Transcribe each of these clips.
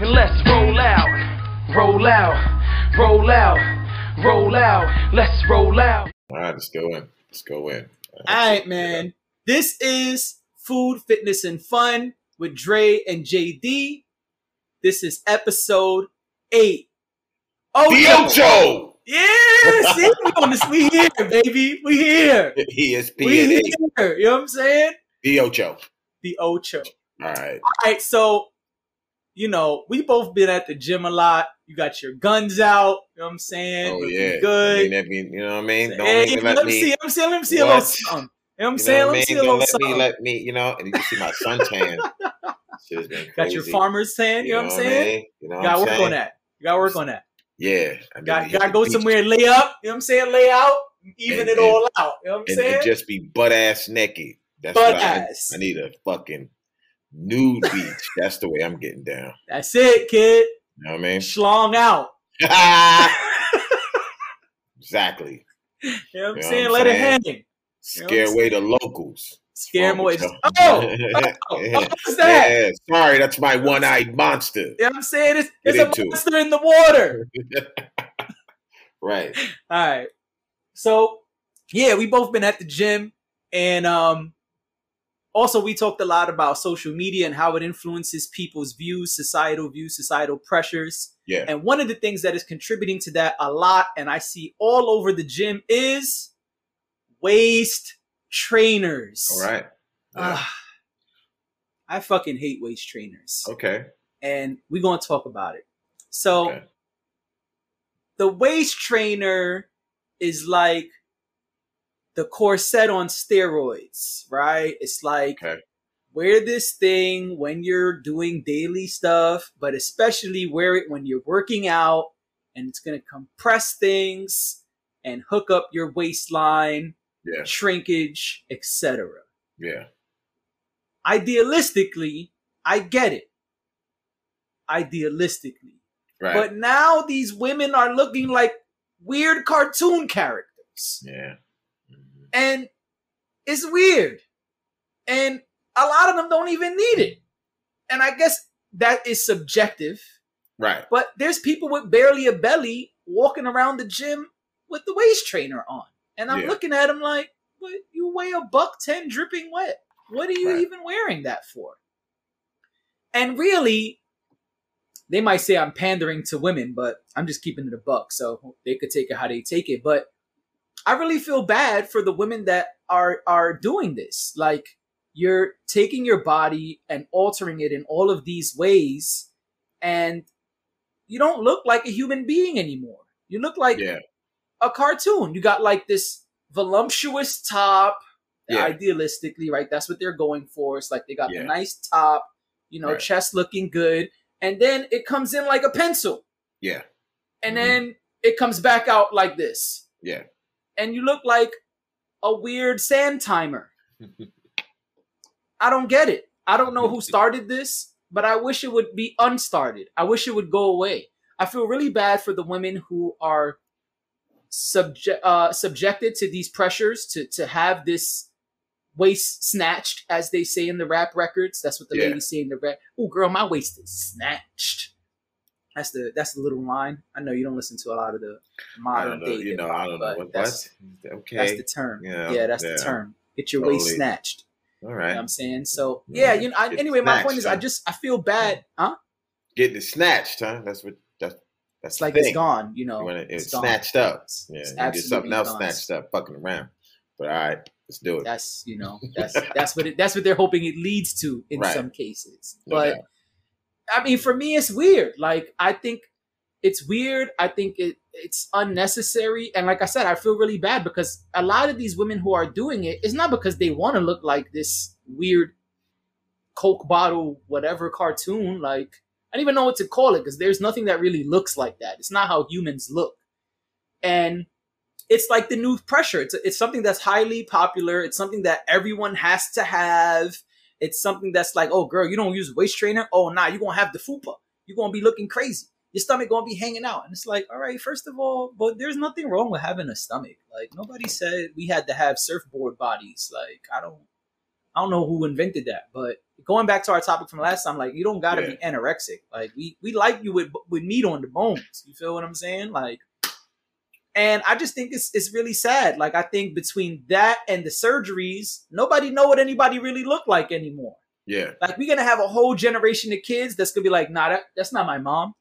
and let's roll out, roll out, roll out, roll out. Let's roll out. All right, let's go in. Let's go in. All right, man. This is Food, Fitness, and Fun with Dre and JD. This is episode eight. Oh, the Ocho. Yeah, see, we on this. We here, baby. We here. ESPN. We here. You know what I'm saying? The Ocho. The Ocho. All right. All right. So, you know, we both been at the gym a lot. You got your guns out. You know what I'm saying? Oh yeah. Good. Mean, you know what I mean? Don't hey, let, let me see. Let me see. Let me see a little something. You know what I'm You saying? know Let me see mean? a little let something. me, let me, you know, and you can see my suntan. Shit has been crazy. Got your farmer's tan. You know what I'm saying? mean? You know what gotta work saying? on that. You gotta work on that. Yeah. I Got to gotta go beach somewhere and lay up. You know what I'm saying? Lay out, even And- it and- all out. You know what I'm And, saying? and just be butt ass naked. That's Butt I, ass. I need a fucking nude beach. That's the way I'm getting down. That's it, kid. You know what I mean? Schlong out. exactly. You know what I'm You know saying? what I'm Let saying? it hang. Scare away the locals. Scare them away. Oh, oh, oh, what's that? Yeah, sorry, that's my one-eyed monster. You know what I'm saying? It's, it's a into it. monster in the water. right. All right. So yeah, we both been at the gym, and um, also we talked a lot about social media and how it influences people's views, societal views, societal pressures. Yeah. And one of the things that is contributing to that a lot, and I see all over the gym, is waist trainers. All right. Yeah. Ah, I fucking hate waist trainers okay. and we're going to talk about it. So, Okay. the waist trainer is like the corset on steroids, right? It's like Okay. wear this thing when you're doing daily stuff, but especially wear it when you're working out, and it's going to compress things and hook up your waistline, Yeah. shrinkage, etc. Yeah. Idealistically, I get it. Idealistically. Right. But now these women are looking like weird cartoon characters. yeah. And it's weird. And a lot of them don't even need it. And I guess that is subjective. Right. But there's people with barely a belly walking around the gym with the waist trainer on. And I'm Yeah. looking at them like, but you weigh a buck 10 dripping wet. What are you Right. even wearing that for? And really, they might say I'm pandering to women, but I'm just keeping it a buck. So they could take it how they take it. But I really feel bad for the women that are are doing this. Like you're taking your body and altering it in all of these ways, and you don't look like a human being anymore. You look like Yeah. a cartoon. You got like this voluptuous top. Yeah. Idealistically, right? That's what they're going for. It's like they got Yeah. the nice top, you know, Right. chest looking good, and then it comes in like a pencil, Yeah. and Mhm. then it comes back out like this, Yeah. And you look like a weird sand timer. I don't get it. I don't know who started this, but I wish it would be unstarted. I wish it would go away. I feel really bad for the women who are subject uh, subjected to these pressures to to have this waist snatched, as they say in the rap records. That's what the Yeah. ladies say in the rap. Oh, girl, my waist is snatched. That's the that's the little line. I know you don't listen to a lot of the modern day. You know, I don't know what. That's, what? Okay. that's the term. Yeah, Yeah, that's yeah. the term. Get your waist snatched. All right. You know what I'm saying? So Yeah, yeah, you know. I, anyway, my point is, I just I feel bad, huh? Getting it snatched, huh? That's what. That's that's It's like it's gone. You know, When it- it's, it's snatched up. Yeah. it's You get something else gone. snatched up, fucking around. But all right, let's do it. That's you know that's that's what it, that's what they're hoping it leads to in Right. some cases. But. I mean, for me, it's weird. Like I think it's weird. I think it it's unnecessary. And like I said, I feel really bad because a lot of these women who are doing it, it's not because they want to look like this weird Coke bottle, whatever cartoon. Like I don't even know what to call it because there's nothing that really looks like that. It's not how humans look. And it's like the new pressure. It's it's something that's highly popular. It's something that everyone has to have. It's something that's like, oh girl, you don't use waist trainer. Oh nah, you're gonna have the fupa. You're gonna be looking crazy. Your stomach gonna be hanging out. And it's like, all right, first of all, but there's nothing wrong with having a stomach. Like nobody said we had to have surfboard bodies. Like I don't I don't know who invented that, but going back to our topic from last time, like you don't gotta Yeah. be anorexic. Like we we like you with with meat on the bones. You feel what I'm saying? Like, and I just think it's it's really sad. Like I think between that and the surgeries, nobody know what anybody really look like anymore. Yeah. Like we're gonna have a whole generation of kids that's gonna be like, nah, that, that's not my mom.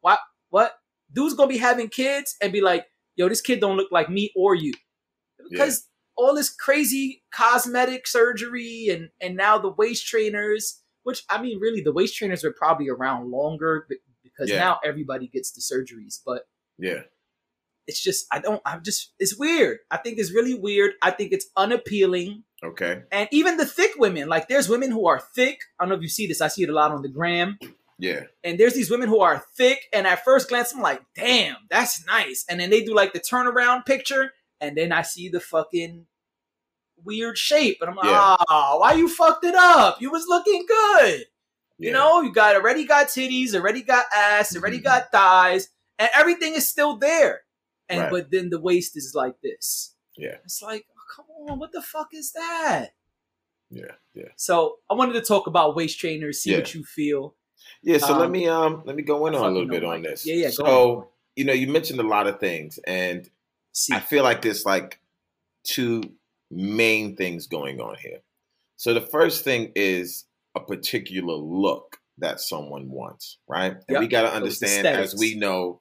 What? What? Dude's gonna be having kids and be like, yo, this kid don't look like me or you, because all this crazy cosmetic surgery and and now the waist trainers, which I mean, really, the waist trainers were probably around longer because Yeah. now everybody gets the surgeries, but Yeah. It's just I don't. I'm just it's weird. I think it's really weird. I think it's unappealing. Okay. And even the thick women, like there's women who are thick. I don't know if you see this. I see it a lot on the gram. Yeah. And there's these women who are thick, and at first glance, I'm like, damn, that's nice. And then they do like the turnaround picture, and then I see the fucking weird shape, and I'm like, Yeah. oh, why you fucked it up? You was looking good. You know, you got already got titties, already got ass, already Mhm. got thighs, and everything is still there. And Right. but then the waist is like this. Yeah. It's like, oh, come on, what the fuck is that? Yeah. Yeah. So I wanted to talk about waist trainers, see Yeah. what you feel. Yeah. So let Um, me um let me go in on a little bit on this. Yeah, yeah, So you know, you mentioned a lot of things, and See, I feel like there's like two main things going on here. So the first thing is a particular look that someone wants, right? And we got to understand, as we know,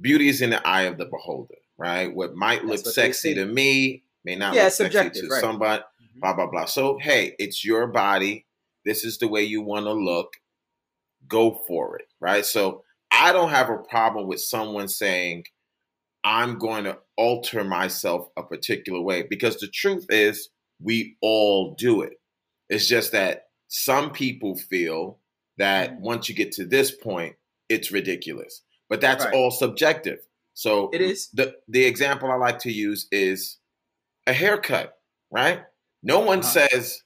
beauty is in the eye of the beholder, right? What might look what sexy to me may not Yeah, look sexy to right. somebody. Mhm. Blah blah blah. So hey, it's your body. This is the way you want to look. Go for it, right? So I don't have a problem with someone saying, I'm going to alter myself a particular way because the truth is, we all do it. It's just that some people feel that Mhm. once you get to this point, it's ridiculous. But that's Right. all subjective. So It is. the the example I like to use is a haircut, right? No one Uh-huh. says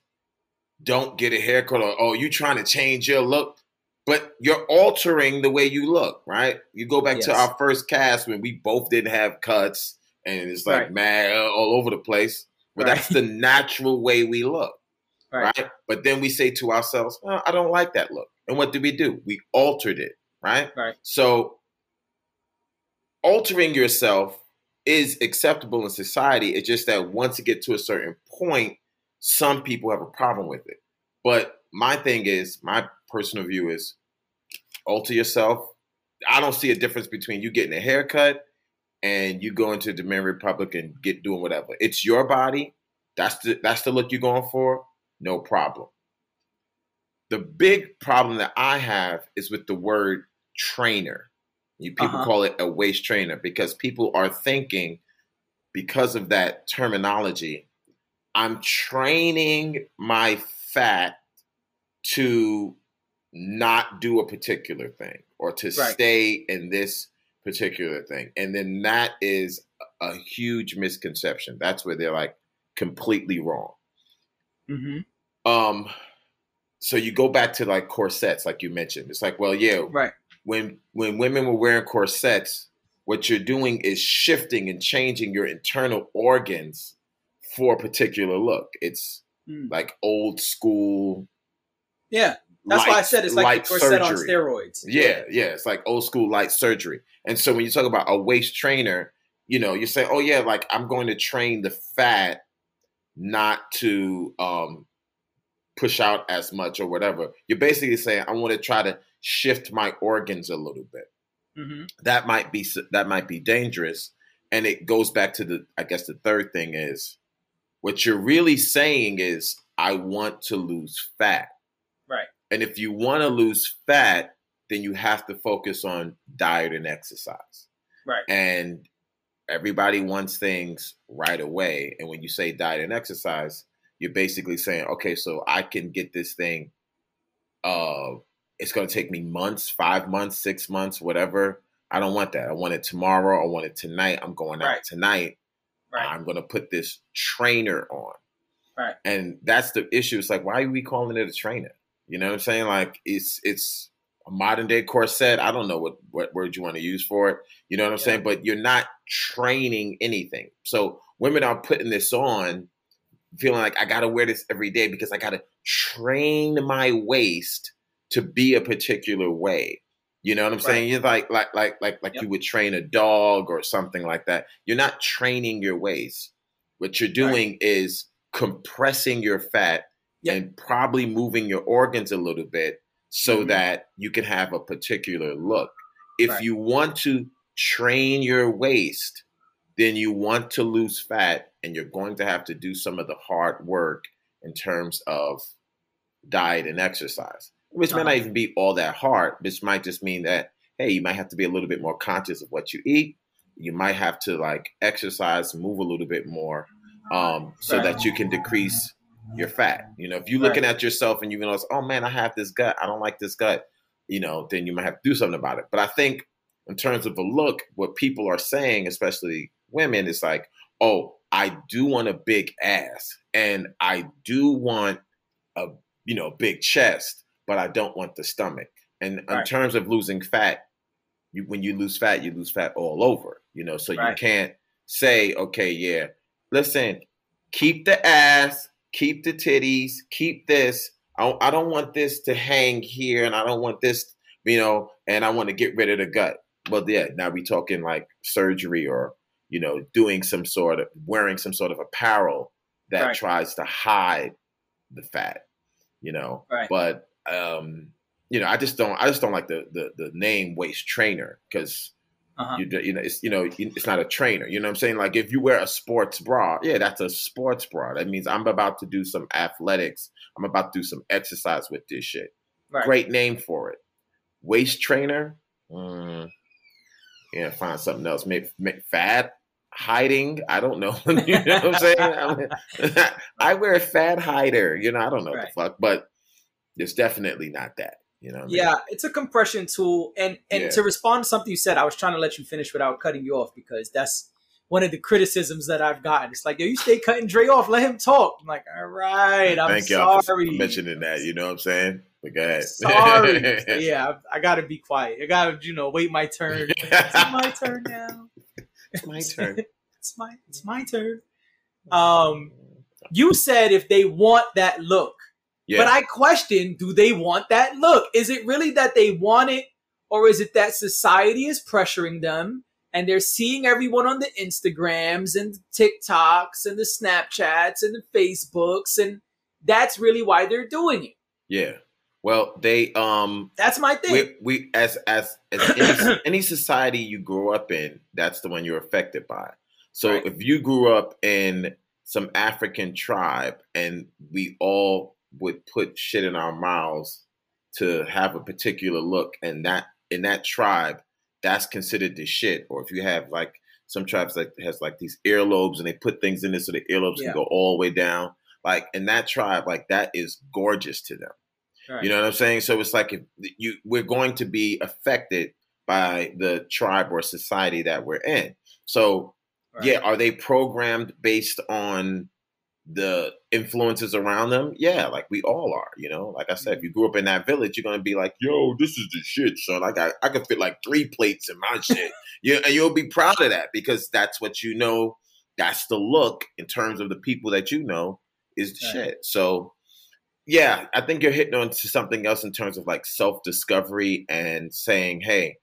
don't get a haircut or oh you trying to change your look, but you're altering the way you look, right? You go back to our first cast when we both didn't have cuts and it's like Right. mad all over the place. But Right. that's the natural way we look, Right. right? But then we say to ourselves, well, I don't like that look. And what did we do? We altered it, right? Right. So altering yourself is acceptable in society. It's just that once you get to a certain point, some people have a problem with it. But my thing is, my personal view is alter yourself. I don't see a difference between you getting a haircut and you going to the Dominican Republic and get doing whatever. It's your body. That's the that's the look you're going for. No problem. The big problem that I have is with the word trainer. You people Uh-huh. call it a waist trainer because people are thinking because of that terminology, I'm training my fat to not do a particular thing or to Right. stay in this particular thing. And then that is a huge misconception. That's where they're like completely wrong. hmm Um so you go back to like corsets like you mentioned. It's like, well, yeah, Right. When when women were wearing corsets, what you're doing is shifting and changing your internal organs for a particular look. It's Mm. like old school. Yeah. That's why I said it's like light the corset on surgery. steroids. Yeah, yeah, it's like old school light surgery. And so when you talk about a waist trainer, you know, you say, "Oh yeah, like I'm going to train the fat not to um push out as much or whatever." You're basically saying, "I want to try to shift my organs a little bit." hmm That might be that might be dangerous. And it goes back to the I guess the third thing is what you're really saying is I want to lose fat. Right. And if you want to lose fat, then you have to focus on diet and exercise. Right. And everybody wants things right away. And when you say diet and exercise, you're basically saying, okay, so I can get this thing. Uh, it's going to take me months, five months, six months, whatever. I don't want that. I want it tomorrow. I want it tonight. I'm going out Right. tonight. Right. I'm going to put this trainer on. Right. And that's the issue. It's like, why are we calling it a trainer? You know what I'm saying? Like, it's it's a modern day corset. I don't know what what word you want to use for it. You know what I'm Yeah. saying? But you're not training anything. So women are putting this on feeling like I got to wear this every day because I got to train my waist to be a particular way. You know what I'm Right. saying? You're like like like like like Yep. you would train a dog or something like that. You're not training your waist. What you're doing is compressing your fat Yep. and probably moving your organs a little bit so Mhm. that you can have a particular look. If Right. you want to train your waist, then you want to lose fat and you're going to have to do some of the hard work in terms of diet and exercise, which may not Uh-huh. even be all that hard. which might just mean that, hey, you might have to be a little bit more conscious of what you eat. You might have to like exercise, move a little bit more, um, so Right. that you can decrease your fat. You know, if you're looking at yourself and you realize, oh man, I have this gut, I don't like this gut, you know, then you might have to do something about it. But I think in terms of a look, what people are saying, especially women, is like, oh, I do want a big ass and I do want a you know big chest, but I don't want the stomach. And in terms of losing fat, you when you lose fat, you lose fat all over. You know, so you can't say, okay, yeah, listen, keep the ass, keep the titties, keep this. I, I don't want this to hang here, and I don't want this, you know, and I want to get rid of the gut. Well, yeah, now we talking like surgery or you know, doing some sort of wearing some sort of apparel that Right. tries to hide the fat, you know. Right. But um, you know, I just don't I just don't like the the, the name waist trainer because Uh-huh. you you know it's you know it's not a trainer. You know what I'm saying? Like if you wear a sports bra, yeah, that's a sports bra. That means I'm about to do some athletics. I'm about to do some exercise with this shit. Right. Great name for it. Waist trainer. Mm, yeah, find something else. Make fat hiding. I don't know. you know what I'm saying? I, mean, I wear a fat hider. You know, I don't know Right. what the fuck, but it's definitely not that. You know? what I mean? Yeah, it's a compression tool. And and Yeah. to respond to something you said, I was trying to let you finish without cutting you off because that's one of the criticisms that I've gotten. It's like, yo, you stay cutting Dre off, let him talk. I'm like, all right, I'm Thank y'all for sorry. mentioning that. You know what I'm saying? But go ahead. Sorry. yeah, I, I gotta be quiet. I gotta, you know, wait my turn. it's my turn now. It's my turn. it's my it's my turn. Um, you said if they want that look, yeah. but I question: Do they want that look? Is it really that they want it, or is it that society is pressuring them and they're seeing everyone on the Instagrams and TikToks and the Snapchats and the Facebooks, and that's really why they're doing it? yeah. Well, they um That's my thing. we, we as as as any, any society you grow up in, that's the one you're affected by. So Right. if you grew up in some African tribe and we all would put shit in our mouths to have a particular look, and that in that tribe, that's considered the shit. Or if you have like some tribes that has like these earlobes and they put things in it so the earlobes Yeah. can go all the way down. Like in that tribe, like that is gorgeous to them. Right. You know what I'm saying? So it's like if you we're going to be affected by the tribe or society that we're in. So Right. yeah, are they programmed based on the influences around them? Yeah, like we all are, you know. Like I said, if mm-hmm. you grew up in that village, you're gonna be like, yo, this is the shit, son. Like I got I could fit like three plates in my shit. you and you'll be proud of that because that's what you know, that's the look in terms of the people that you know is the Right. shit. So yeah, I think you're hitting on to something else in terms of like self discovery and saying, hey,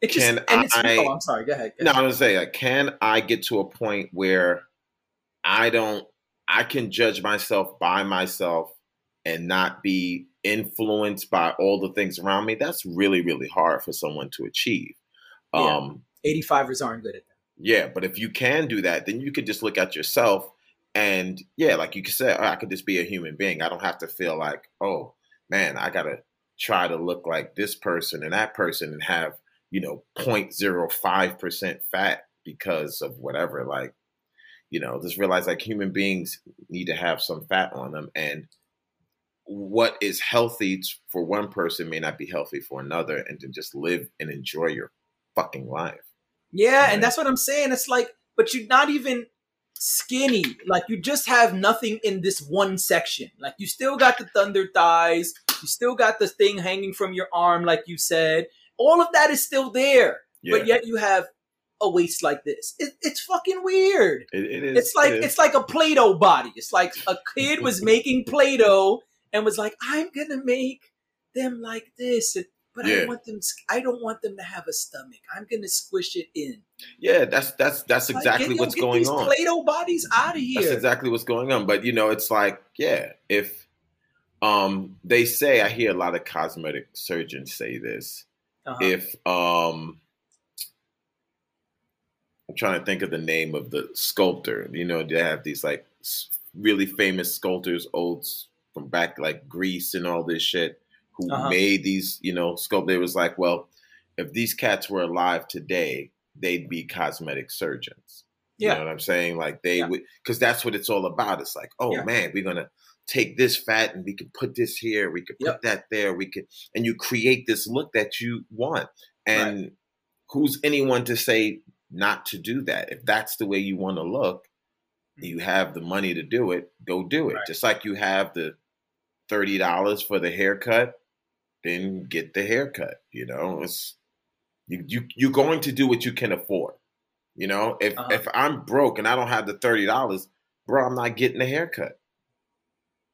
It just, Can it's, I- oh, I'm sorry. Go ahead. go no, ahead. I'm gonna say, like, can I get to a point where I don't, I can judge myself by myself and not be influenced by all the things around me? That's really, really hard for someone to achieve. Yeah. Um, 85ers aren't good at that. yeah, but if you can do that, then you could just look at yourself and yeah, like you could say, oh, I could just be a human being. I don't have to feel like, oh man, I gotta try to look like this person and that person and have, you know, 0.05% fat because of whatever. Like, you know, just realize like human beings need to have some fat on them and what is healthy for one person may not be healthy for another and to just live and enjoy your fucking life. Yeah, Right. and that's what I'm saying. It's like, but you're not even skinny. Like you just have nothing in this one section. Like you still got the thunder thighs. You still got the thing hanging from your arm, like you said. All of that is still there. Yeah. But yet you have a waist like this. It, it's fucking weird. It, it is. It's like it is. it's like a Play-Doh body. It's like a kid was making Play-Doh and was like, "I'm gonna make them like this," and, but I Yeah. don't want them. I don't want them to have a stomach. I'm gonna squish it in. yeah. That's that's that's Like, exactly get, what's get going on. Play-Doh bodies out of here. That's exactly what's going on. But you know, it's like, yeah, if um they say I hear a lot of cosmetic surgeons say this. Uh-huh. If um I'm trying to think of the name of the sculptor. You know, they have these like really famous sculptors, old from back like Greece and all this shit, who Uh-huh. made these, you know, sculpt. It was like, well, if these cats were alive today, they'd be cosmetic surgeons. You Yeah. know what I'm saying? Like they Yeah. would, because that's what it's all about. It's like, oh Yeah. man, we're gonna take this fat and we can put this here, we could put Yep. that there, we could, and you create this look that you want. And who's anyone to say not to do that? If that's the way you want to look, you have the money to do it, go do it. Right. Just like you have the thirty dollars for the haircut, then get the haircut. You know, it's you you you're going to do what you can afford. You know, if Uh-huh. if I'm broke and I don't have the thirty dollars, bro, I'm not getting a haircut.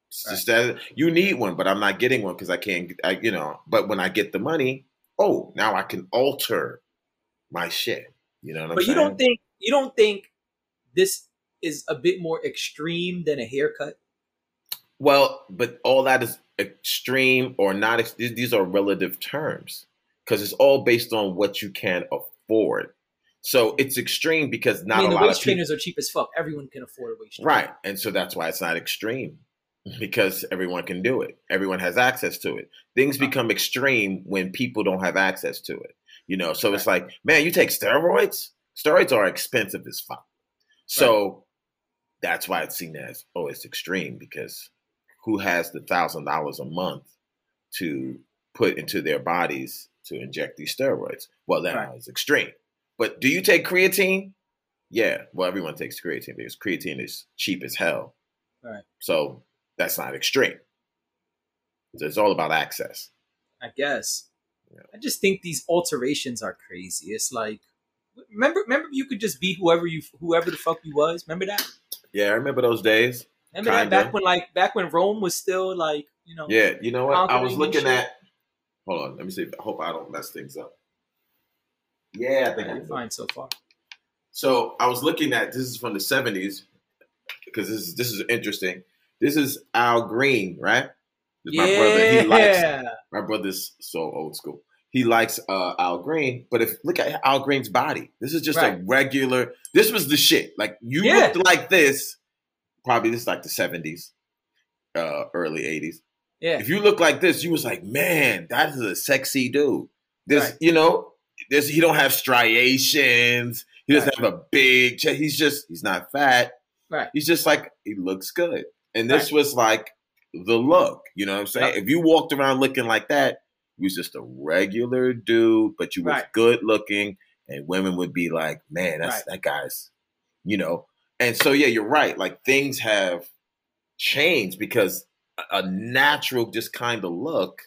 It's Right. just that you need one, but I'm not getting one because I can't. I, you know, but when I get the money, oh, now I can alter my shit. You know what I'm but you saying? don't think you don't think this is a bit more extreme than a haircut? Well, but all that is extreme or not. ex- These are relative terms because it's all based on what you can afford. So it's extreme because not I mean, a lot of people, trainers are cheap as fuck. Everyone can afford a waist trainer. right? And so that's why it's not extreme because everyone can do it. Everyone has access to it. Things become extreme when people don't have access to it. You know, so it's like, man, you take steroids. Steroids are expensive as fuck. So that's why it's seen as oh, it's extreme because who has the thousand dollars a month to put into their bodies to inject these steroids? Well, that Right. is extreme. But do you take creatine? Yeah. Well, everyone takes creatine because creatine is cheap as hell. Right. So that's not extreme. So it's all about access. I guess. Yeah. I just think these alterations are crazy. It's like remember remember you could just be whoever you whoever the fuck you was. Remember that? Yeah, I remember those days. Remember that Kinda. back when like back when Rome was still like, you know, Yeah, you know what? I was looking at. Hold on, let me see. I hope I don't mess things up. Yeah, I think I you're fine so far. So I was looking at this is from the seventies because this is this is interesting. This is Al Green, right? Yeah. My brother, he likes. My brother's so old school. He likes uh, Al Green, but if look at Al Green's body, this is just a regular. This was the shit. Like you Yeah. looked like this. Probably this is like the seventies, uh, early eighties. yeah. If you look like this, you was like, man, that is a sexy dude. This, Right. you know, this he don't have striations. He doesn't have a big chest. He's just he's not fat. Right. He's just like he looks good. And this was like the look. You know what I'm saying? Yep. If you walked around looking like that, you was just a regular dude, but you was Right. good looking, and women would be like, man, that's Right. that guy's, you know. And so yeah, you're right. Like things have changed because a- natural just kind of look,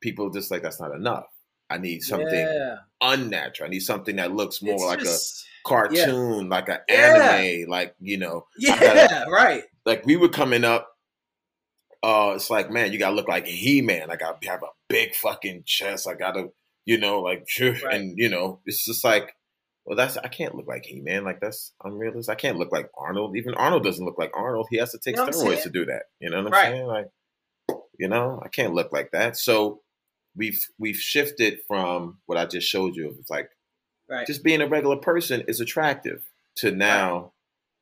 people just like that's not enough. I need something Yeah. unnatural. I need something that looks more It's like just- a cartoon, like an Yeah. anime, like you know, Yeah, right. like we were coming up. Uh, it's like, man, you gotta look like He Man. I gotta have a big fucking chest. I gotta, you know, like, Right. and you know, it's just like, well, that's I can't look like He Man. Like that's unrealistic. I can't look like Arnold. Even Arnold doesn't look like Arnold. He has to take You know steroids to do that. You know what I'm saying? Like, you know, I can't look like that. So we've we've shifted from what I just showed you. It's like Right. just being a regular person is attractive to now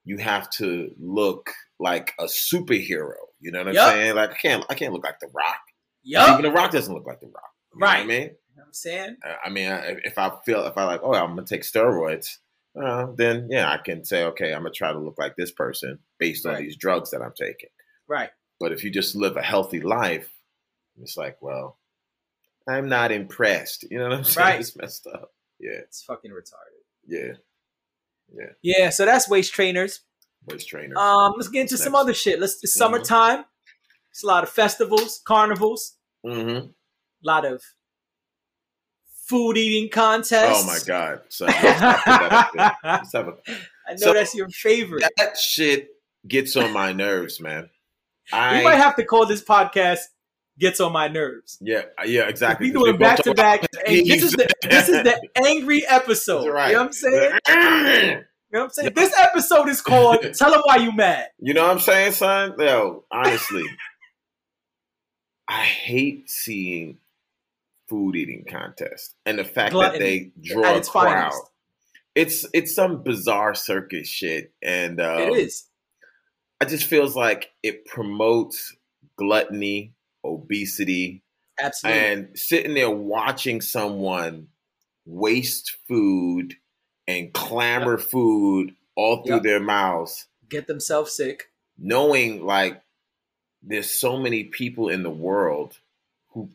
you have to look like a superhero. You know what I'm saying? Like I can't I can't look like the Rock. Yeah. Even the Rock doesn't look like the Rock. You know what I Right. mean, You know what I'm saying? I- I mean, if I feel if I like, oh, I'm gonna take steroids, uh, then yeah, I can say, okay, I'm gonna try to look like this person based on these drugs that I'm taking. Right. But if you just live a healthy life, it's like, well, I'm not impressed. You know what I'm saying? Right. It's messed up. Yeah, It's fucking retarded. Yeah. Yeah. Yeah, so that's waist trainers. Voice trainer. Um, let's get into some other shit. Let's it's Mhm. summertime. It's a lot of festivals, carnivals, mm-hmm. a lot of food eating contests. Oh my god! So, let's that. Let's have a- I know So- that's your favorite. that shit gets on my nerves, man. I we might have to call this podcast "Gets on My Nerves." yeah yeah exactly. We doing back to back. this is the this is the angry episode. Right. You know what I'm saying? You know what I'm saying? This episode is called "Tell them why you mad." You know what I'm saying, son? Yo, honestly, I hate seeing food eating contests and the fact that they draw a its crowd. finest. It's it's some bizarre circus shit, and um, it is. I just feels like it promotes gluttony, obesity, Absolutely. and sitting there watching someone waste food and clamor food all through Yep. their mouths, Get themselves sick. knowing like there's so many people in the world who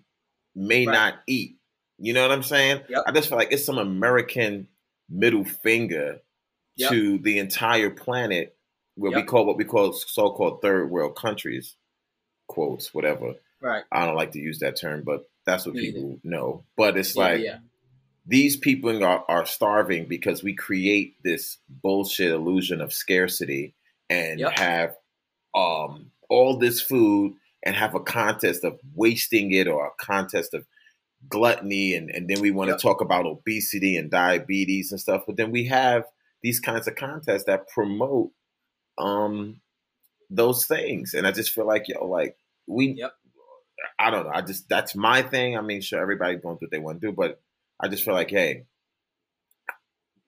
may Right. not eat. You know what I'm saying? Yep. I just feel like it's some American middle finger Yep. to the entire planet where we call what we call so-called third world countries, quotes, whatever. Right. I don't like to use that term, but that's what people know. But it's Yeah, like yeah. These people are, are starving because we create this bullshit illusion of scarcity and Yep. have um all this food and have a contest of wasting it or a contest of gluttony and, and then we want Yep. to talk about obesity and diabetes and stuff but then we have these kinds of contests that promote um those things and i just feel like yo like we Yep. i don't know i just that's my thing i mean sure everybody's going through what they want to do but i just feel like hey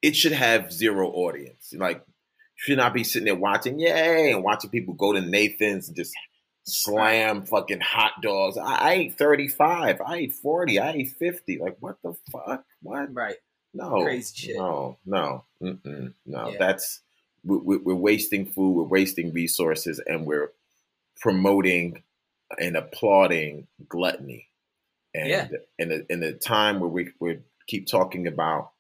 it should have zero audience. Like should not be sitting there watching yay and watching people go to nathan's and just slam fucking hot dogs. I, I ate 35 i ate 40 i ate 50 like what the fuck? What? Right. no, Crazy shit. No, no, mm-mm, no. Yeah. That's we, we, we're wasting food, we're wasting resources, and we're promoting and applauding gluttony. And Yeah. in a, in a time where we we keep talking about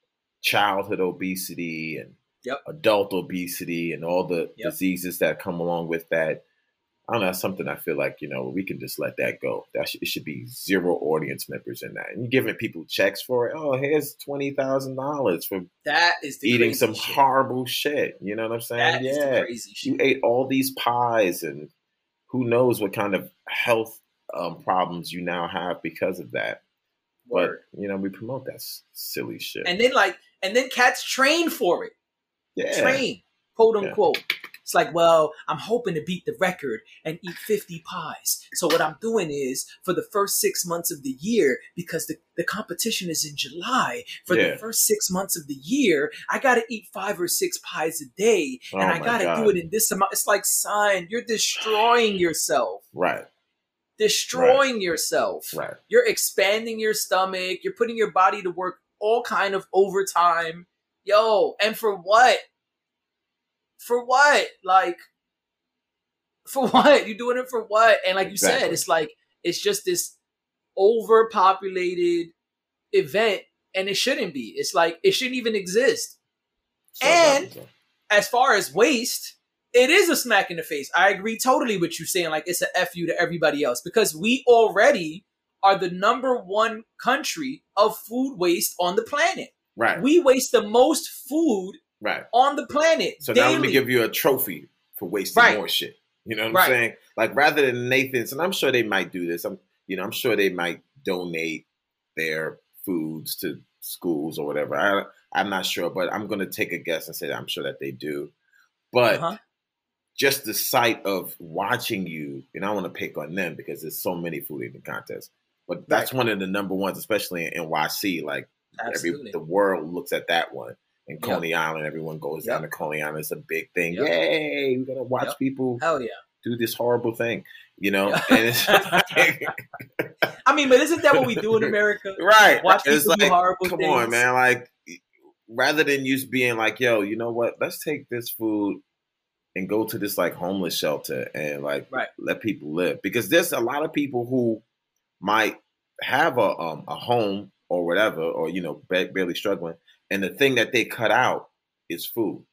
childhood obesity and Yep. adult obesity and all the Yep. diseases that come along with that. I don't know. That's something I feel like you know we can just let that go. That should, it should be zero audience members in that, and you're giving people checks for it. Oh, here's twenty thousand dollars for That is eating some shit. horrible shit. You know what I'm saying? That yeah, crazy shit. you ate all these pies, and who knows what kind of health um, problems you now have because of that. Word. But you know, we promote that s- silly shit. And then like, and then cats train for it. yeah, Train, quote Yeah. unquote. It's like, well, I'm hoping to beat the record and eat 50 pies. So what I'm doing is for the first six months of the year, because the, the competition is in July, for Yeah. the first six months of the year, I gotta eat five or six pies a day. Oh and I gotta God. do it in this amount. It's like, son, you're destroying yourself. right, Destroying yourself. right, You're expanding your stomach. You're putting your body to work all kind of overtime. Yo, and for what? For what? Like, for what? You're doing it for what? And like you said, it's like it's just this overpopulated event, and it shouldn't be. It's like it shouldn't even exist. So And- As far as waste, it is a smack in the face. I agree totally with you saying like it's a f you to everybody else because we already are the number one country of food waste on the planet. right, We waste the most food right. on the planet So daily. now let me give you a trophy for wasting Right. more shit. You know what I'm Right. saying? Like rather than Nathan's, and I'm sure they might do this. I'm, you know, I'm sure they might donate their foods to schools or whatever. I, I'm not sure, but I'm going to take a guess and say that I'm sure that they do. But Uh-huh. Just the sight of watching you, and I want to pick on them because there's so many food eating contests. But that's one of the number ones, especially in NYC. Like Absolutely. every the world looks at that one. In Yep. Coney Island, everyone goes down to Coney Island. It's a big thing. Yep. Yay! We're gonna watch Yep. people Hell yeah. do this horrible thing, you know. And I mean, but isn't that what we do in America? right. Watch it's people do horrible come things. on, man. Like, rather than you just being like, yo, you know what? Let's take this food and go to this like homeless shelter and like Right. let people live because there's a lot of people who might have a um a home or whatever or you know ba- barely struggling and the thing that they cut out is food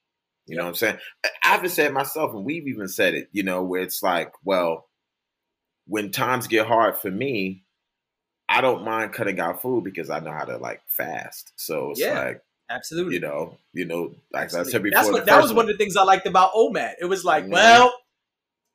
you know what i'm saying I- i've said myself and we've even said it you know where it's like well when times get hard for me I don't mind cutting out food because I know how to like fast. So it's Yeah. like Absolutely. you know, you know, like I said before. That's what that was one of the things I liked about OMAD. It was like, Mhm. well,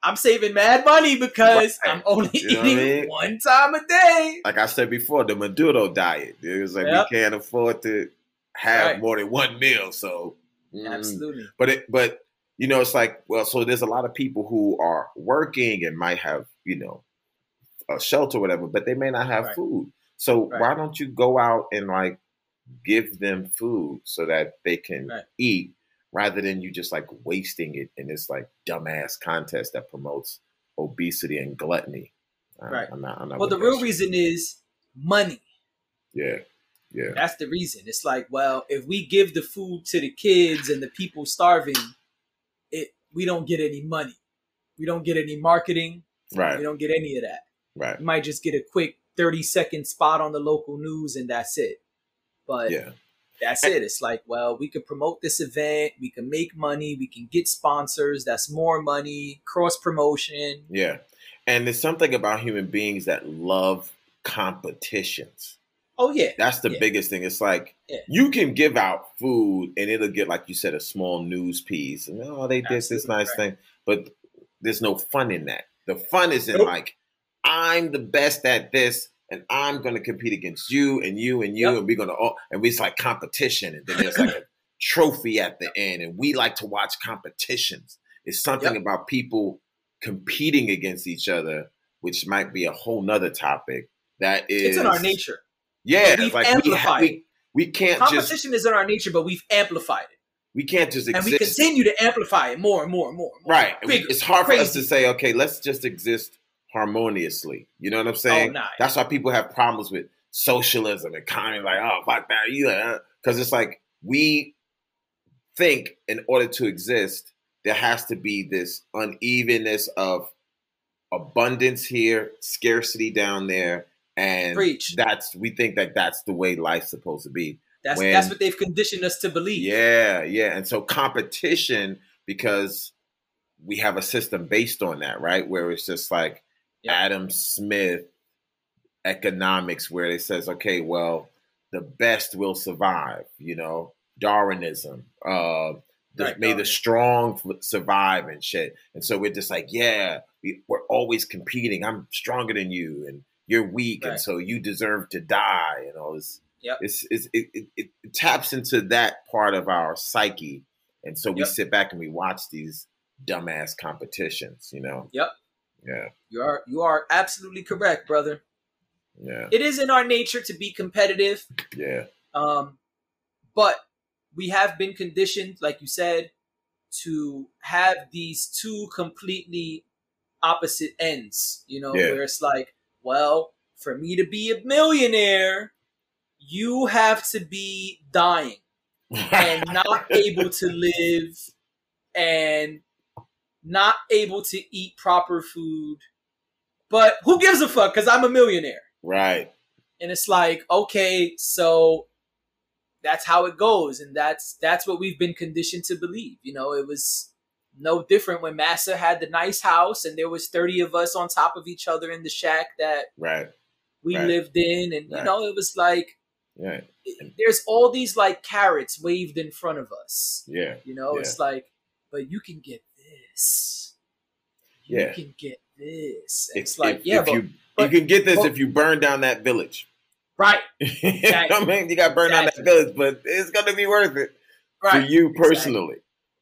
I'm saving mad money because Right. I'm only You know what I eating mean? one time a day. like I said before, the Maduro diet. It was like Yep. we can't afford to have Right. more than one meal. So mm. Absolutely. But it but you know, it's like, well, so there's a lot of people who are working and might have, you know, a shelter or whatever, but they may not have Right. food. So why don't you go out and like give them food so that they can Right. eat rather than you just like wasting it in this like dumbass contest that promotes obesity and gluttony. Right. I'm not, I'm not Well, the real shit. reason is money. Yeah. Yeah. That's the reason. It's like, well, if we give the food to the kids and the people starving, it we don't get any money. We don't get any marketing. Right. We don't get any of that. Right. We might just get a quick 30 second spot on the local news and that's it. But Yeah. that's it. It's like, well, we could promote this event, we can make money, we can get sponsors, that's more money, cross promotion. Yeah. And there's something about human beings that love competitions. Oh yeah. That's the Yeah. biggest thing. It's like Yeah. you can give out food and it'll get, like you said, a small news piece. And oh, they did this nice right. thing. But there's no fun in that. The fun is in Nope. like, I'm the best at this, and I'm gonna compete against you and you and you, Yep. and we're gonna all and it's like competition, and then there's like a trophy at the end, and we like to watch competitions. It's something Yep. about people competing against each other, which might be a whole nother topic. That is It's in our nature. yeah, We've like we, ha- amplified we we can't just Competition is in our nature, but we've amplified it. we can't just exist. And we continue to amplify it more and more and more. and more. right. Bigger, it's hard for us to say, okay, let's just exist harmoniously. You know what I'm oh, saying? Oh, nah. That's why people have problems with socialism and communism. Like, oh, fuck that, you because it's like we think in order to exist, there has to be this unevenness of abundance here, scarcity down there, and Preach. that's we think that that's the way life's supposed to be. That's when- that's what they've conditioned us to believe. Yeah, yeah. And so competition, because we have a system based on that, right? Where it's just like Yeah. Adam Smith economics, where it says, okay, well, the best will survive, you know, Darwinism, uh, the, Right, may the strong survive and shit. And so we're just like, yeah, we, we're always competing. I'm stronger than you, and you're weak, and so you deserve to die, and all this Yep. it's, it's it, it, it it taps into that part of our psyche and so we Yep. sit back and we watch these dumbass competitions you know Yep. Yeah You are you are absolutely correct, brother. yeah It is in our nature to be competitive. yeah Um, but we have been conditioned, like you said, to have these two completely opposite ends. You know, Yeah. where it's like, well, for me to be a millionaire, you have to be dying and not able to live and not able to eat proper food. But who gives a fuck? Because I'm a millionaire. right and it's like okay so that's how it goes and that's that's what we've been conditioned to believe you know it was no different when massa had the nice house and there was 30 of us on top of each other in the shack that right we Right. lived in and you know it was like yeah it- there's all these like carrots waved in front of us yeah you know Yeah. it's like but you can get this you Yeah. can get this if, it's like if, yeah if but you but- you can get this but- if you burn down that village right i mean you got to burn down that village but it's gonna be worth it right for you Exactly. personally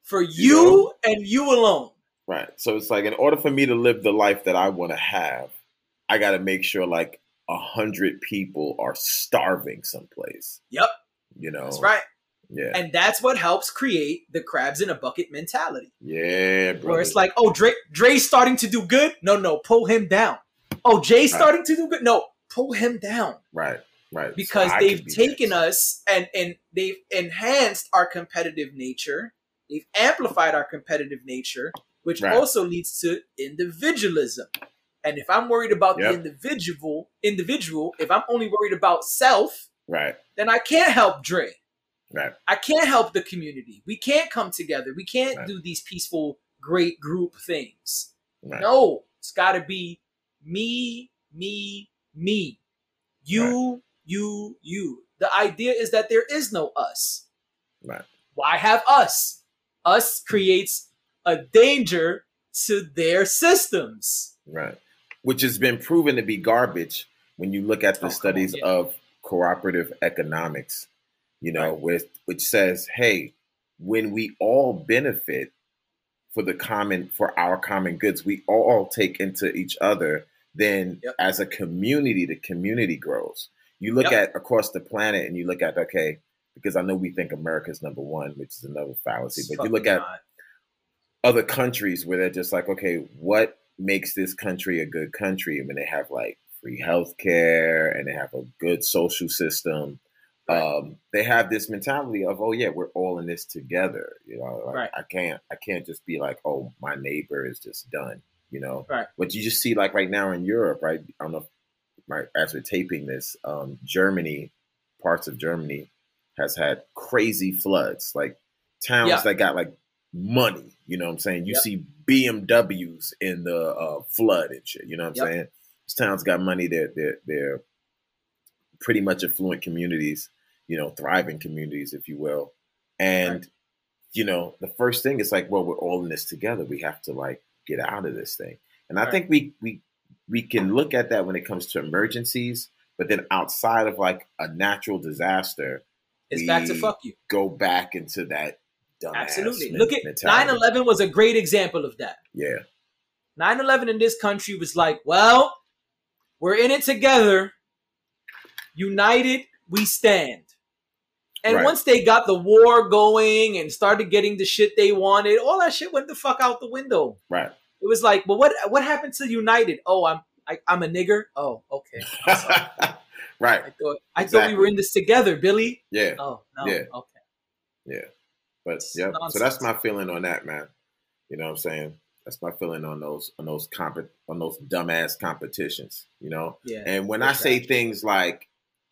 for You you know? and you alone Right. So it's like in order for me to live the life that I want to have, I got to make sure like a hundred people are starving someplace. Yep. You know. That's right. Yeah. And that's what helps create the crabs in a bucket mentality. yeah, bro. Where it's like, oh, Dre, Dre's starting to do good. No, no, pull him down. Oh, Jay's Right. starting to do good. No, pull him down right, right. Because I they've be taken next. us and and they've enhanced our competitive nature. They've amplified our competitive nature, which Right. also leads to individualism. And if I'm worried about Yep. the individual, individual, if I'm only worried about self, Right, then I can't help Dre. Right, I can't help the community. We can't come together. We can't Right. do these peaceful, great group things. right. No, it's got to be me, me, me. You, you, you. The idea is that there is no us. Right. Why have us? Us creates a danger to their systems. Right. Which has been proven to be garbage when you look at the Oh, on, studies yeah. of cooperative economics, you know, Right. with which says, hey, when we all benefit for the common for our common goods, we all take into each other, then Yep. as a community, the community grows. You look Yep. at across the planet and you look at, okay, because I know we think America's number one, which is another fallacy, but you look at not. other countries where they're just like, okay, what makes this country a good country? I mean, they have like free healthcare and they have a good social system. Right. Um, they have this mentality of, oh yeah, we're all in this together. You know, like, Right. I can't, I can't just be like, oh, my neighbor is just done. You know, Right. But you just see like right now in Europe, right? I don't know, if, right as we're taping this, um, Germany, parts of Germany, has had crazy floods. Like towns Yeah. that got like money. You know what I'm saying? You Yep. see BMWs in the uh, flood and shit. You know what I'm Yep. saying? These towns got money. They're they're they're pretty much affluent communities. You know, thriving communities, if you will. And Right. you know, the first thing is like, well, we're all in this together. We have to like get out of this thing. And I Right. think we we we can look at that when it comes to emergencies, but then outside of like a natural disaster, It's back to fuck you. go back into that Absolutely. Look at mentality. 9 11 was a great example of that. Yeah, 9 11 in this country was like, well, we're in it together. United, we stand. And Right. once they got the war going and started getting the shit they wanted, all that shit went the fuck out the window. right. It was like, well, what what happened to United? Oh, I'm I, I'm a nigger. Oh, okay. I right. thought I thought we were in this together, Billy. Yeah. Oh no. Yeah. Okay. Yeah. But yeah. So that's my feeling on that, man. You know what I'm saying? That's my feeling on those on those comp on those dumbass competitions. You know. Yeah. And when they're I say things like,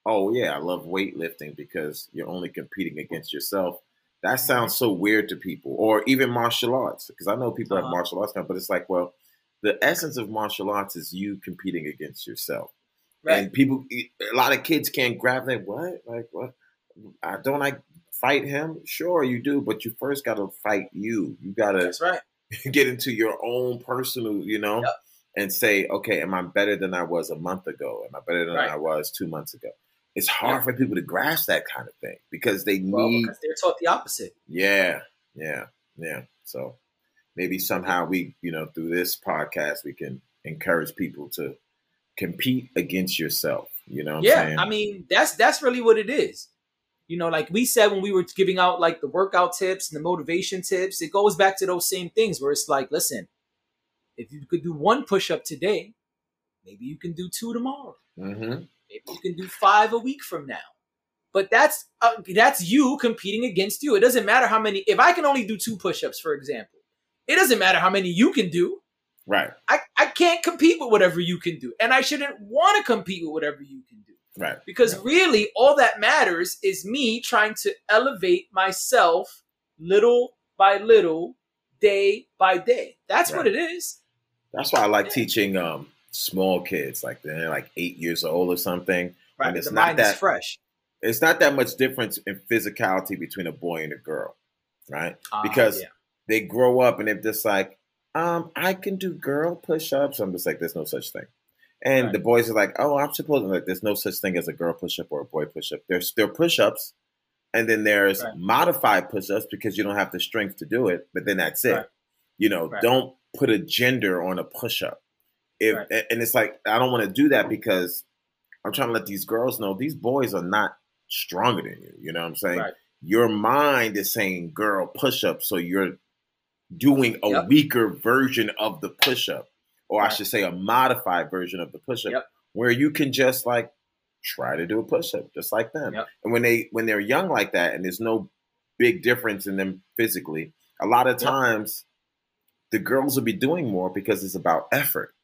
"Oh yeah, I love weightlifting because you're only competing against yourself," that sounds so weird to people. Or even martial arts, because I know people have Uh-huh. martial arts, now, but it's like, well, the essence of martial arts is you competing against yourself. Right. And people, a lot of kids can't grab that. What? Like what? I don't I fight him? Sure, you do, but you first got to fight you. You got to That's right. get into your own personal, you know, Yep. and say, okay, am I better than I was a month ago? Am I better than Right. I was two months ago? It's hard for people to grasp that kind of thing because they Well, need, because they're taught the opposite. yeah, yeah, yeah. So maybe somehow we, you know, through this podcast, we can encourage people to compete against yourself. You know what yeah, I'm saying? I mean that's that's really what it is. You know, like we said when we were giving out like the workout tips and the motivation tips, it goes back to those same things where it's like, listen, if you could do one push up today, maybe you can do two tomorrow. hmm Maybe you can do five a week from now. But that's uh, that's you competing against you. It doesn't matter how many. If I can only do two push-ups, for example, it doesn't matter how many you can do. Right, I, I can't compete with whatever you can do, and I shouldn't want to compete with whatever you can do. right, Because right. really, all that matters is me trying to elevate myself little by little, day by day. That's what it is. That's why I like Yeah. teaching um, small kids, like they're like eight years old or something. Right. And it's the not mind that- is fresh. It's not that much difference in physicality between a boy and a girl, right? Ah, Because yeah. they grow up and they're just like, um, I can do girl push-ups. I'm just like, there's no such thing. And Right. the boys are like, oh, I'm supposed to like, there's no such thing as a girl push-up or a boy push-up. There's still push-ups, and then there's Right. modified push-ups because you don't have the strength to do it. But then that's it. You know, don't put a gender on a push-up. If Right. and it's like I don't want to do that because I'm trying to let these girls know these boys are not stronger than you. You know what I'm saying? Right. Your mind is saying girl push up, so you're doing a Yep. weaker version of the push up, or I should say a modified version of the push up, Yep. where you can just like try to do a push up just like them. Yep. And when they when they're young like that, and there's no big difference in them physically, a lot of times the girls will be doing more because it's about effort.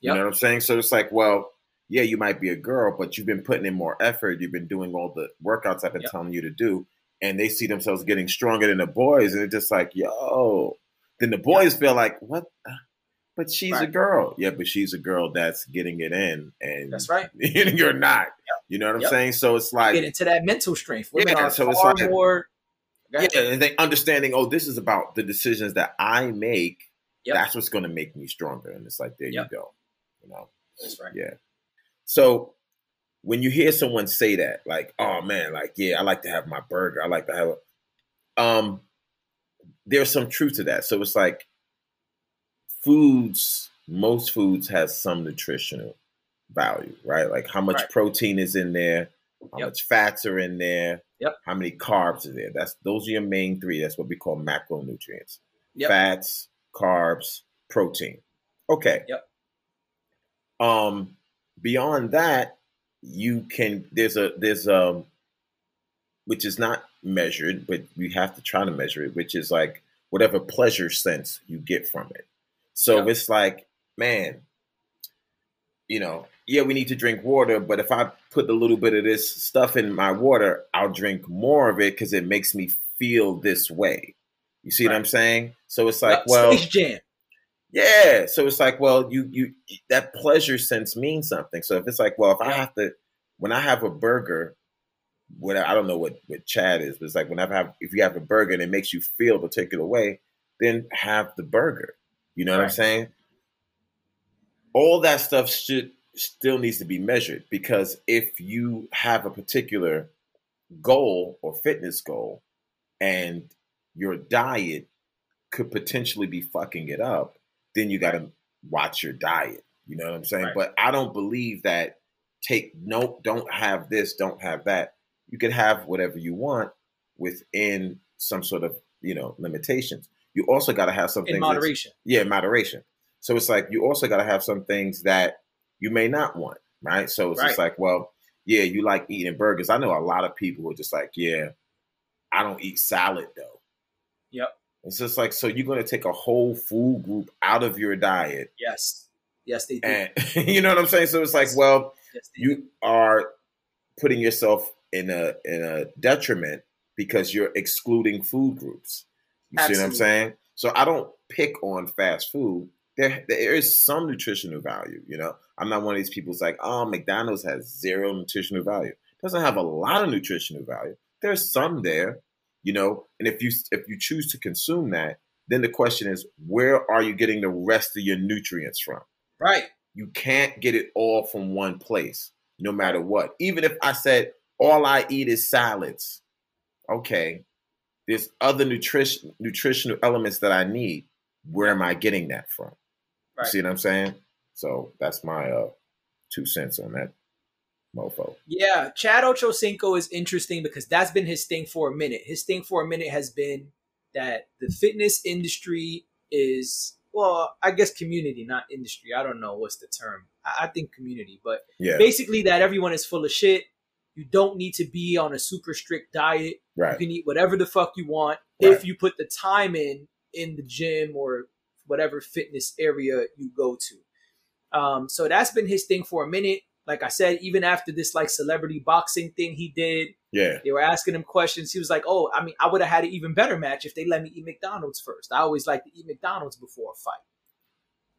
You know what I'm saying? So it's like, well, yeah, you might be a girl, but you've been putting in more effort. You've been doing all the workouts I've been Yep. telling you to do, and they see themselves getting stronger than the boys, and it's just like, yo. Then the boys feel like, what? But she's a girl. Yeah, but she's a girl that's getting it in, and That's right. you're not. You know what I'm Yep. saying? So it's like, Get into that mental strength. Women Yeah, are so it's like- more. yeah, and they understanding. Oh, this is about the decisions that I make. Yep. That's what's going to make me stronger. And it's like, there Yep. you go. You know. That's right. Yeah. So when you hear someone say that, like, oh man, like, yeah, I like to have my burger. I like to have um there's some truth to that. So it's like foods, most foods has some nutritional value, right? Like how much Right. protein is in there, how Yep. much fats are in there, Yep. how many carbs are there. That's those are your main three. That's what we call macronutrients. Yep. Fats, carbs, protein. Okay. Yep. Um beyond that, you can there's a there's um which is not measured, but we have to try to measure it, which is like whatever pleasure sense you get from it. So if it's like, man, you know, yeah, we need to drink water, but if I put a little bit of this stuff in my water, I'll drink more of it because it makes me feel this way. You see what I'm saying? So it's like, well, Space Jam. Yeah. So it's like, well, you you that pleasure sense means something. So if it's like, well, if I have to, when I have a burger, what I don't know what what Chad is, but it's like whenever I have, if you have a burger and it makes you feel a particular way, then have the burger. You know what I'm saying? All that stuff should still needs to be measured because if you have a particular goal or fitness goal and your diet could potentially be fucking it up, then you got to watch your diet. You know what I'm saying? Right. But I don't believe that take nope, don't have this, don't have that. You can have whatever you want within some sort of, you know, limitations. You also got to have something In moderation. yeah, moderation. So it's like you also got to have some things that you may not want, right? So it's just like, well, yeah, you like eating burgers. I know a lot of people are just like, yeah, I don't eat salad though. Yep. It's just like, so you're going to take a whole food group out of your diet, Yes. Yes, they do. and you know what I'm saying. So it's like, well, yes, you are putting yourself in a in a detriment because you're excluding food groups. You see what I'm saying? So I don't pick on fast food. There there is some nutritional value, you know. I'm not one of these people who's like, oh, McDonald's has zero nutritional value. It doesn't have a lot of nutritional value. There's some there, you know. And if you if you choose to consume that, then the question is, where are you getting the rest of your nutrients from? Right. you can't get it all from one place, no matter what. Even if I said all I eat is salads, okay, there's other nutrition nutritional elements that I need. Where am I getting that from? Right. see what I'm saying? So that's my uh two cents on that mofo. Yeah, Chad Ochocinco is interesting because that's been his thing for a minute. His thing for a minute has been that the fitness industry is well, I guess community, not industry. I don't know what's the term. I, I think community, but Yeah, basically that everyone is full of shit. You don't need to be on a super strict diet. You can eat whatever the fuck you want Right. if you put the time in in the gym or whatever fitness area you go to. Um, so that's been his thing for a minute. Like I said, even after this like celebrity boxing thing he did, Yeah, they were asking him questions. He was like, "Oh, I mean, I would have had an even better match if they let me eat McDonald's first. I always like to eat McDonald's before a fight."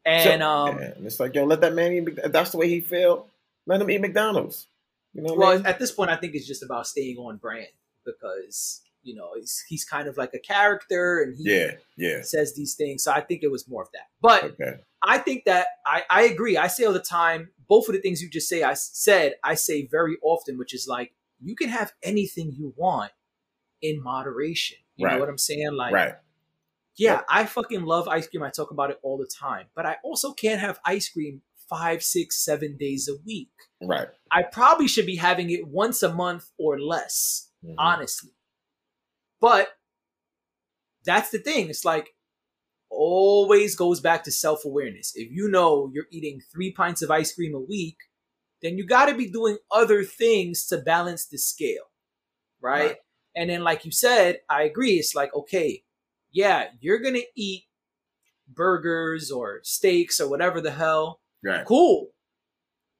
And So- um. And it's like, yo, let that man eat. That's the way he feel. Let him eat McDonald's. You know what I well, mean? at this point, I think it's just about staying on brand because you know he's he's kind of like a character and he Yeah, yeah. says these things. So I think it was more of that. But Okay. I think that I, I agree. I say all the time, both of the things you just say, I said, I say very often, which is like, you can have anything you want in moderation. You Right. know what I'm saying? Like, right. yeah, Yep. I fucking love ice cream. I talk about it all the time, but I also can't have ice cream five, six, seven days a week. Right. I probably should be having it once a month or less Mhm. honestly. But that's the thing. It's like always goes back to self awareness. If you know you're eating three pints of ice cream a week, then you got to be doing other things to balance the scale. Right? Right. And then, like you said, I agree. It's like, okay, yeah, you're going to eat burgers or steaks or whatever the hell Right. cool.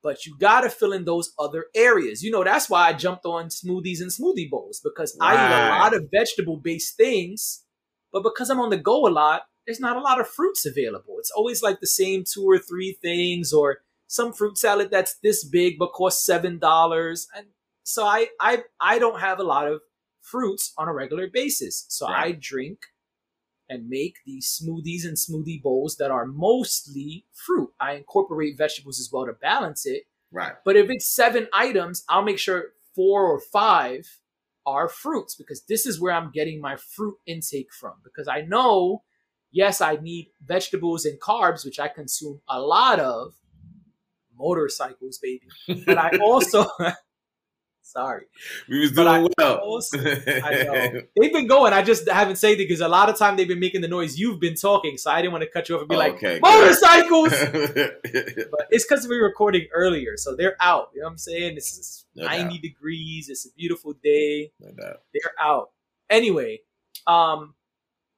But you gotta fill in those other areas. You know, that's why I jumped on smoothies and smoothie bowls because I eat a lot of vegetable based things. But because I'm on the go a lot, there's not a lot of fruits available. It's always like the same two or three things, or some fruit salad that's this big but costs seven dollars. And so I I I don't have a lot of fruits on a regular basis. So Right. I drink and make these smoothies and smoothie bowls that are mostly fruit. I incorporate vegetables as well to balance it. Right. But if it's seven items, I'll make sure four or five are fruits because this is where I'm getting my fruit intake from. Because I know, yes, I need vegetables and carbs, which I consume a lot of. Motorcycles, baby. But I also, sorry, We was doing I well. Also, I they've been going. I just haven't said it because a lot of time they've been making the noise. You've been talking, so I didn't want to cut you off and be like, okay. motorcycles. but it's because we were recording earlier, so they're out. You know what I'm saying? It's, No 90 doubt. degrees. It's a beautiful day. No. They're out. Anyway, um,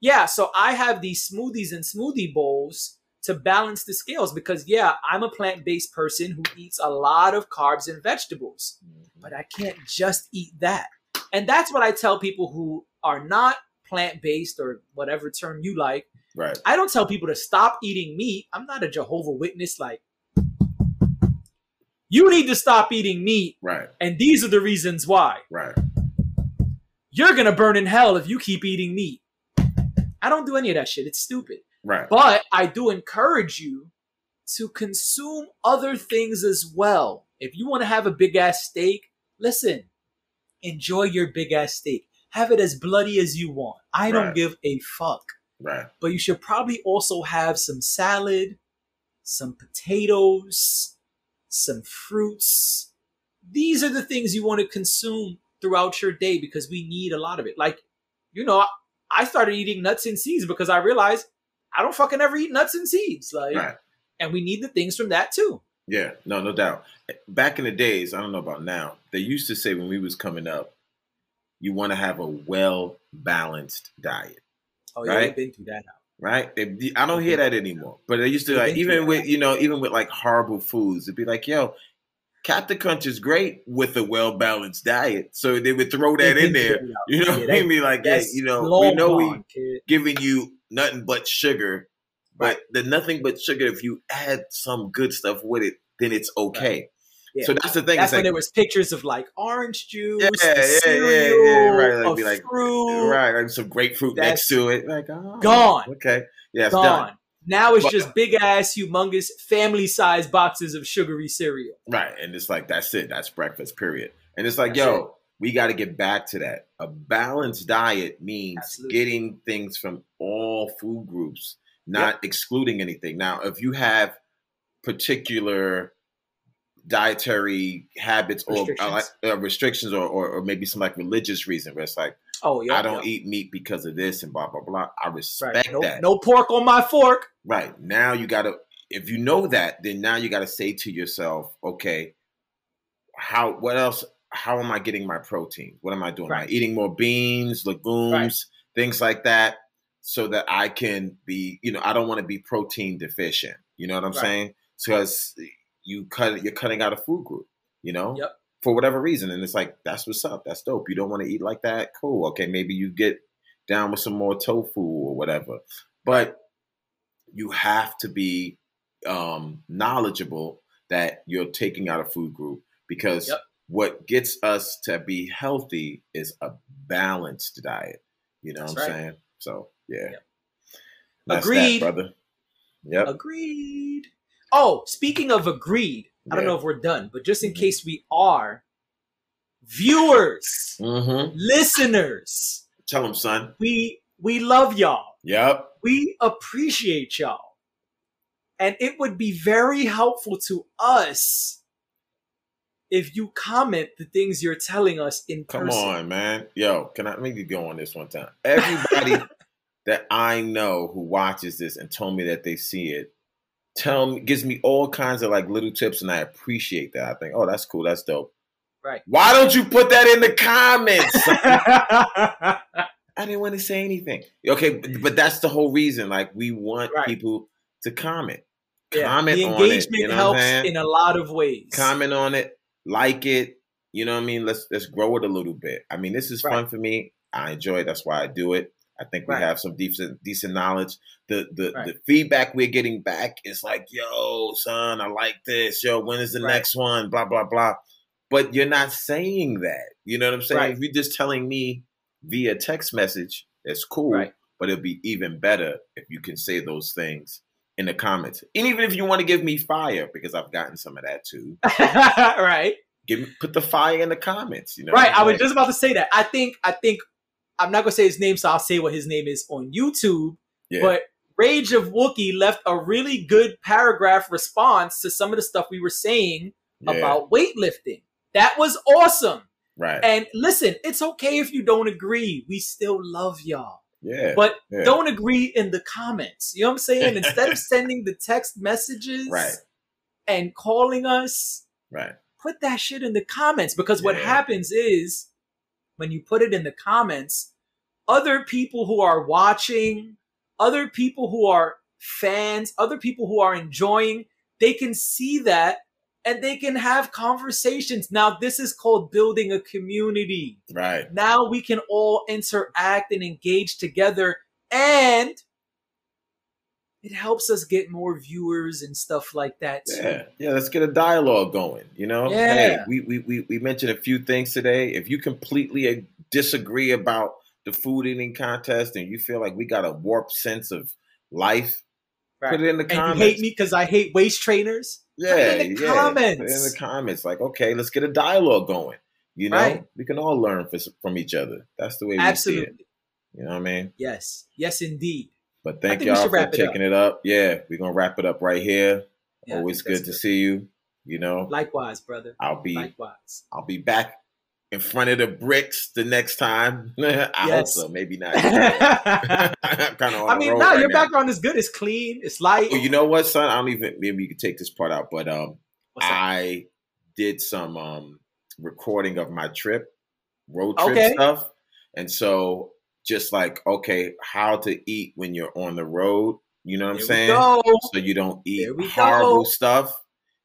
yeah. So I have these smoothies and smoothie bowls to balance the scales because yeah, I'm a plant based person who eats a lot of carbs and vegetables, mm-hmm. but I can't just eat that. And that's what I tell people who are not plant based or whatever term you like. Right. I don't tell people to stop eating meat. I'm not a Jehovah Witness. Like, you need to stop eating meat, Right. and these are the reasons why. Right. You're gonna burn in hell if you keep eating meat. I don't do any of that shit. It's stupid. Right. But I do encourage you to consume other things as well. If you want to have a big ass steak, listen, enjoy your big ass steak. Have it as bloody as you want. I don't Right. give a fuck. Right. but you should probably also have some salad, some potatoes, some fruits. These are the things you want to consume throughout your day because we need a lot of it. Like, you know, I started eating nuts and seeds because I realized I don't fucking ever eat nuts and seeds. Like, Right. and we need the things from that too. Yeah, no, no doubt. Back in the days, I don't know about now. They used to say when we was coming up, you want to have a well balanced diet, Oh, yeah, Right. we've been through that now. right? They, I don't hear that anymore. But they used to like even that. with you know even with like horrible foods, it'd be like, yo, Captain Crunch is great with a well balanced diet, so they would throw that in there. You know Yeah, what I mean? Like, That's you know, we know we kid. giving you nothing but sugar, but the nothing but sugar. If you add some good stuff with it, then it's okay. Yeah. So that's the thing. That's when like, there was pictures of like orange juice, Yeah, yeah, yeah, yeah, right, like, be like, fruit, right, like some grapefruit next to it. Like, oh, gone. Okay, yeah, it's gone. done. Now it's But- just big ass, humongous, family sized boxes of sugary cereal. Right, and it's like that's it. That's breakfast. Period. And it's like, That's yo, we got to get back to that. A balanced diet means Absolutely. getting things from all food groups, not excluding anything. Now, if you have particular dietary habits or Restrictions. uh, like, uh, restrictions or, or or maybe some like religious reason where it's like Oh yeah, I don't yeah. eat meat because of this and blah blah blah. I respect Right. No, that. no pork on my fork. Right. Now you got to if you know that, then now you got to say to yourself, okay, how what else how am I getting my protein? What am I doing? Am I eating more beans, legumes, things like that so that I can be, you know, I don't want to be protein deficient. You know what I'm Right. saying? Because you cut you're cutting out a food group, you know? Yep. For whatever reason and it's like that's what's up. That's dope. You don't want to eat like that? Cool. Okay, maybe you get down with some more tofu or whatever. But you have to be um, knowledgeable that you're taking out a food group because Yep. what gets us to be healthy is a balanced diet. You know That's what I'm right. saying? So yeah, Yep. Agreed. that, brother. Yep. Agreed. Oh, speaking of agreed, I don't know if we're done, but just in Mhm. case we are, viewers, Mm-hmm. listeners, Tell them, son. we we love y'all. Yep. We appreciate y'all. And it would be very helpful to us if you comment the things you're telling us in Come person. on, man. Yo, can I let me go on this one time? Everybody that I know who watches this and told me that they see it, tell me gives me all kinds of like little tips, and I appreciate that. I think, oh, that's cool, that's dope. Right. Why don't you put that in the comments? I didn't want to say anything. Okay, but, but that's the whole reason. Like, we want Right. people to comment. Yeah, Comment the on it. engagement You know helps in a lot of ways. comment on it, like it. You know what I mean? Let's let's grow it a little bit. I mean, this is fun for me. I enjoy it. That's why I do it. I think we Right. have some decent decent knowledge. The the Right. the feedback we're getting back is like, yo, son, I like this. Yo, when is the Right. next one? Blah blah blah. But you're not saying that. You know what I'm saying? If you're just telling me via text message, that's cool. But it'll be even better if you can say those things in the comments. And even if you want to give me fire, because I've gotten some of that too. right. Give me put the fire in the comments. You know, Right. I was Like, just about to say that. I think I think I'm not gonna say his name, so I'll say what his name is on YouTube. yeah, But Rage of Wookie left a really good paragraph response to some of the stuff we were saying yeah, about weightlifting. That was awesome. right. And listen, it's okay if you don't agree. We still love y'all. yeah, But yeah. don't agree in the comments. You know what I'm saying? Instead of sending the text messages Right. and calling us, right. put that shit in the comments because what happens is when you put it in the comments, other people who are watching, other people who are fans, other people who are enjoying, they can see that and they can have conversations. Now, this is called building a community. Right. Now we can all interact and engage together and it helps us get more viewers and stuff like that too. Yeah, yeah. Let's get a dialogue going. You know, Yeah. hey, we, we we we mentioned a few things today. If you completely uh, disagree about the food eating contest and you feel like we got a warped sense of life, Right. put it in the comments. you hate me because I hate waist trainers. Yeah, Put it in the yeah. comments. Put in the comments. Like, okay, let's get a dialogue going. You know, Right. we can all learn from each other. That's the way we see it. You know what I mean? Yes. Yes, indeed. But thank y'all for wrap it checking it up. Yeah, we're gonna wrap it up right here. Yeah, Always good to see you. You know, Likewise, brother. I'll be Likewise. I'll be back in front of the bricks the next time. I hope Yes. so. Maybe not. I kind of the mean, no, right your now. background is good. It's clean. It's light. Oh, you know what, son? I don't even. Maybe you could take this part out, but um, I did some um recording of my trip, road trip Okay. stuff, and so just like okay, how to eat when you're on the road. You know what I'm saying? go. so you don't eat horrible go. stuff.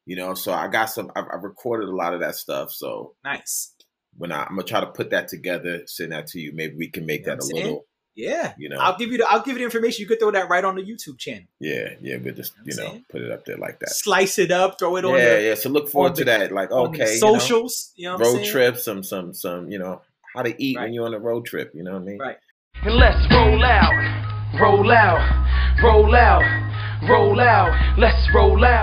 You know, so I got some. I, I recorded a lot of that stuff. So Nice. when I, I'm gonna try to put that together, send that to you. Maybe we can make You know that a saying? little. Yeah. You know, I'll give you the I'll give you the information. You could throw that right on the YouTube channel. yeah, yeah. We'll just You you know what know put it up there like that. Slice it up, throw it on Yeah, yeah. So look forward to the- that. Like okay, you know, socials. You know, what I'm road saying? trips, some some some. You know how to eat when you're on a road trip. You know what I mean? Right. And let's roll out, roll out, roll out, roll out. Let's roll out.